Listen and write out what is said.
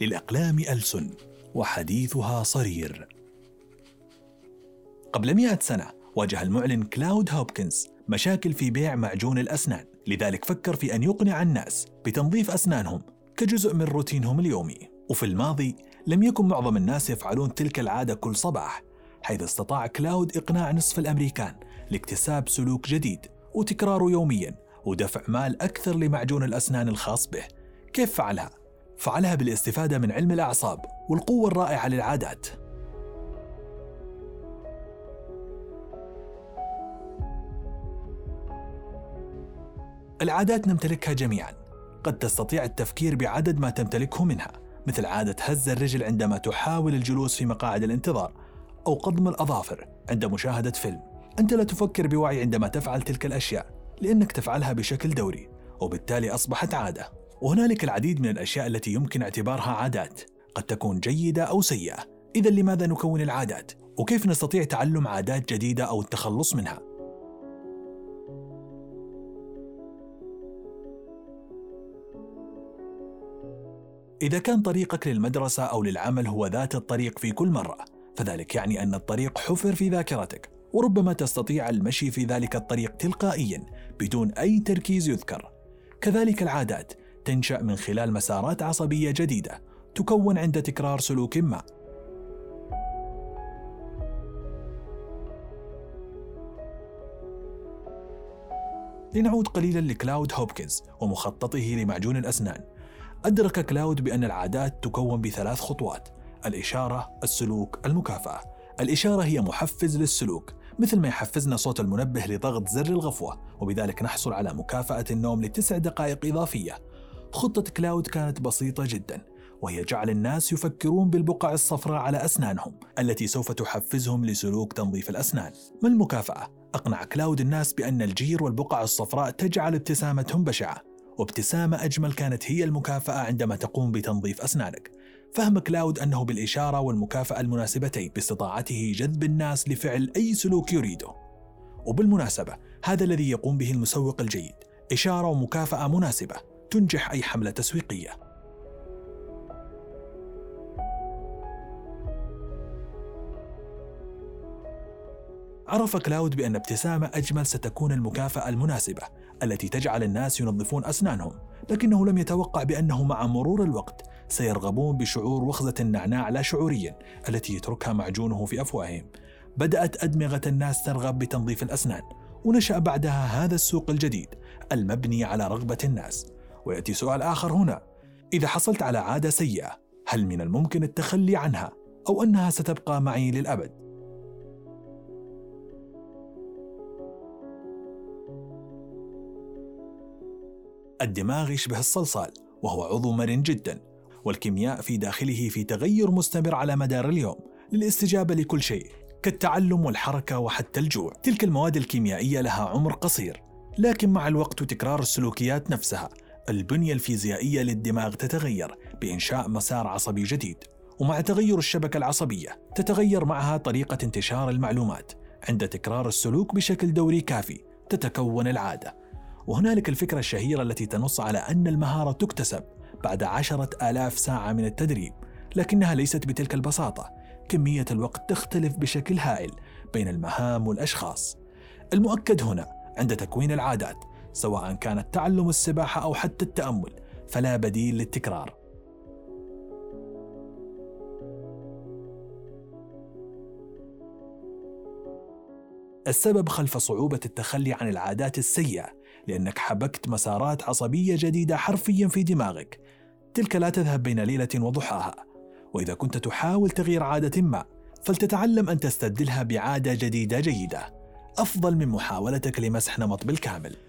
للأقلام ألسن وحديثها صرير. قبل مئة سنة واجه المعلن كلاود هوبكنز مشاكل في بيع معجون الأسنان لذلك فكر في أن يقنع الناس بتنظيف أسنانهم كجزء من روتينهم اليومي. وفي الماضي لم يكن معظم الناس يفعلون تلك العادة كل صباح حيث استطاع كلاود إقناع نصف الأمريكان لاكتساب سلوك جديد وتكراره يوميا ودفع مال أكثر لمعجون الأسنان الخاص به. كيف فعلها؟ فعلها بالاستفادة من علم الأعصاب والقوة الرائعة للعادات. العادات نمتلكها جميعا. قد تستطيع التفكير بعدد ما تمتلكه منها مثل عادة هز الرجل عندما تحاول الجلوس في مقاعد الانتظار أو قضم الأظافر عند مشاهدة فيلم. أنت لا تفكر بوعي عندما تفعل تلك الأشياء لأنك تفعلها بشكل دوري وبالتالي أصبحت عادة. وهنالك العديد من الأشياء التي يمكن اعتبارها عادات قد تكون جيدة أو سيئة إذا لماذا نكون العادات؟ وكيف نستطيع تعلم عادات جديدة أو التخلص منها؟ إذا كان طريقك للمدرسة أو للعمل هو ذات الطريق في كل مرة، فذلك يعني أن الطريق حفر في ذاكرتك، وربما تستطيع المشي في ذلك الطريق تلقائيا بدون أي تركيز يذكر. كذلك العادات تنشأ من خلال مسارات عصبية جديدة تكون عند تكرار سلوك ما. لنعود قليلا لكلاود هوبكنز ومخططه لمعجون الأسنان أدرك كلاود بأن العادات تكون بثلاث خطوات الإشارة، السلوك، المكافأة. الإشارة هي محفز للسلوك، مثل ما يحفزنا صوت المنبه لضغط زر الغفوة، وبذلك نحصل على مكافأة النوم لتسع دقائق إضافية. خطة كلاود كانت بسيطة جدا، وهي جعل الناس يفكرون بالبقع الصفراء على أسنانهم التي سوف تحفزهم لسلوك تنظيف الأسنان. ما المكافأة؟ أقنع كلاود الناس بأن الجير والبقع الصفراء تجعل ابتسامتهم بشعة وابتسامة أجمل كانت هي المكافأة عندما تقوم بتنظيف أسنانك فهم كلاود أنه بالإشارة والمكافأة المناسبتين باستطاعته جذب الناس لفعل أي سلوك يريده وبالمناسبة هذا الذي يقوم به المسوق الجيد إشارة ومكافأة مناسبة تنجح أي حملة تسويقية. عرف كلاود بأن ابتسامة أجمل ستكون المكافأة المناسبة التي تجعل الناس ينظفون أسنانهم لكنه لم يتوقع بأنه مع مرور الوقت سيرغبون بشعور وخزة النعناع لا شعوريا التي يتركها معجونه في أفواههم. بدأت أدمغة الناس ترغب بتنظيف الأسنان ونشأ بعدها هذا السوق الجديد المبني على رغبة الناس. ويأتي سؤال آخر هنا إذا حصلت على عادة سيئة هل من الممكن التخلي عنها أو أنها ستبقى معي للأبد؟ الدماغ يشبه الصلصال وهو عضو مرن جدا والكيمياء في داخله في تغير مستمر على مدار اليوم للاستجابة لكل شيء كالتعلم والحركة وحتى الجوع تلك المواد الكيميائية لها عمر قصير لكن مع الوقت وتكرار السلوكيات نفسها البنية الفيزيائية للدماغ تتغير بإنشاء مسار عصبي جديد ومع تغير الشبكة العصبية تتغير معها طريقة انتشار المعلومات عند تكرار السلوك بشكل دوري كافي تتكون العادة. وهنالك الفكرة الشهيرة التي تنص على أن المهارة تكتسب بعد عشرة آلاف ساعة من التدريب لكنها ليست بتلك البساطة. كمية الوقت تختلف بشكل هائل بين المهام والأشخاص. المؤكد هنا عند تكوين العادات سواء كانت تعلم السباحة أو حتى التأمل فلا بديل للتكرار. السبب خلف صعوبة التخلي عن العادات السيئة لأنك حبكت مسارات عصبية جديدة حرفيا في دماغك. تلك لا تذهب بين ليلة وضحاها. وإذا كنت تحاول تغيير عادة ما فلتتعلم أن تستبدلها بعادة جديدة جيدة. أفضل من محاولتك لمسح نمط بالكامل.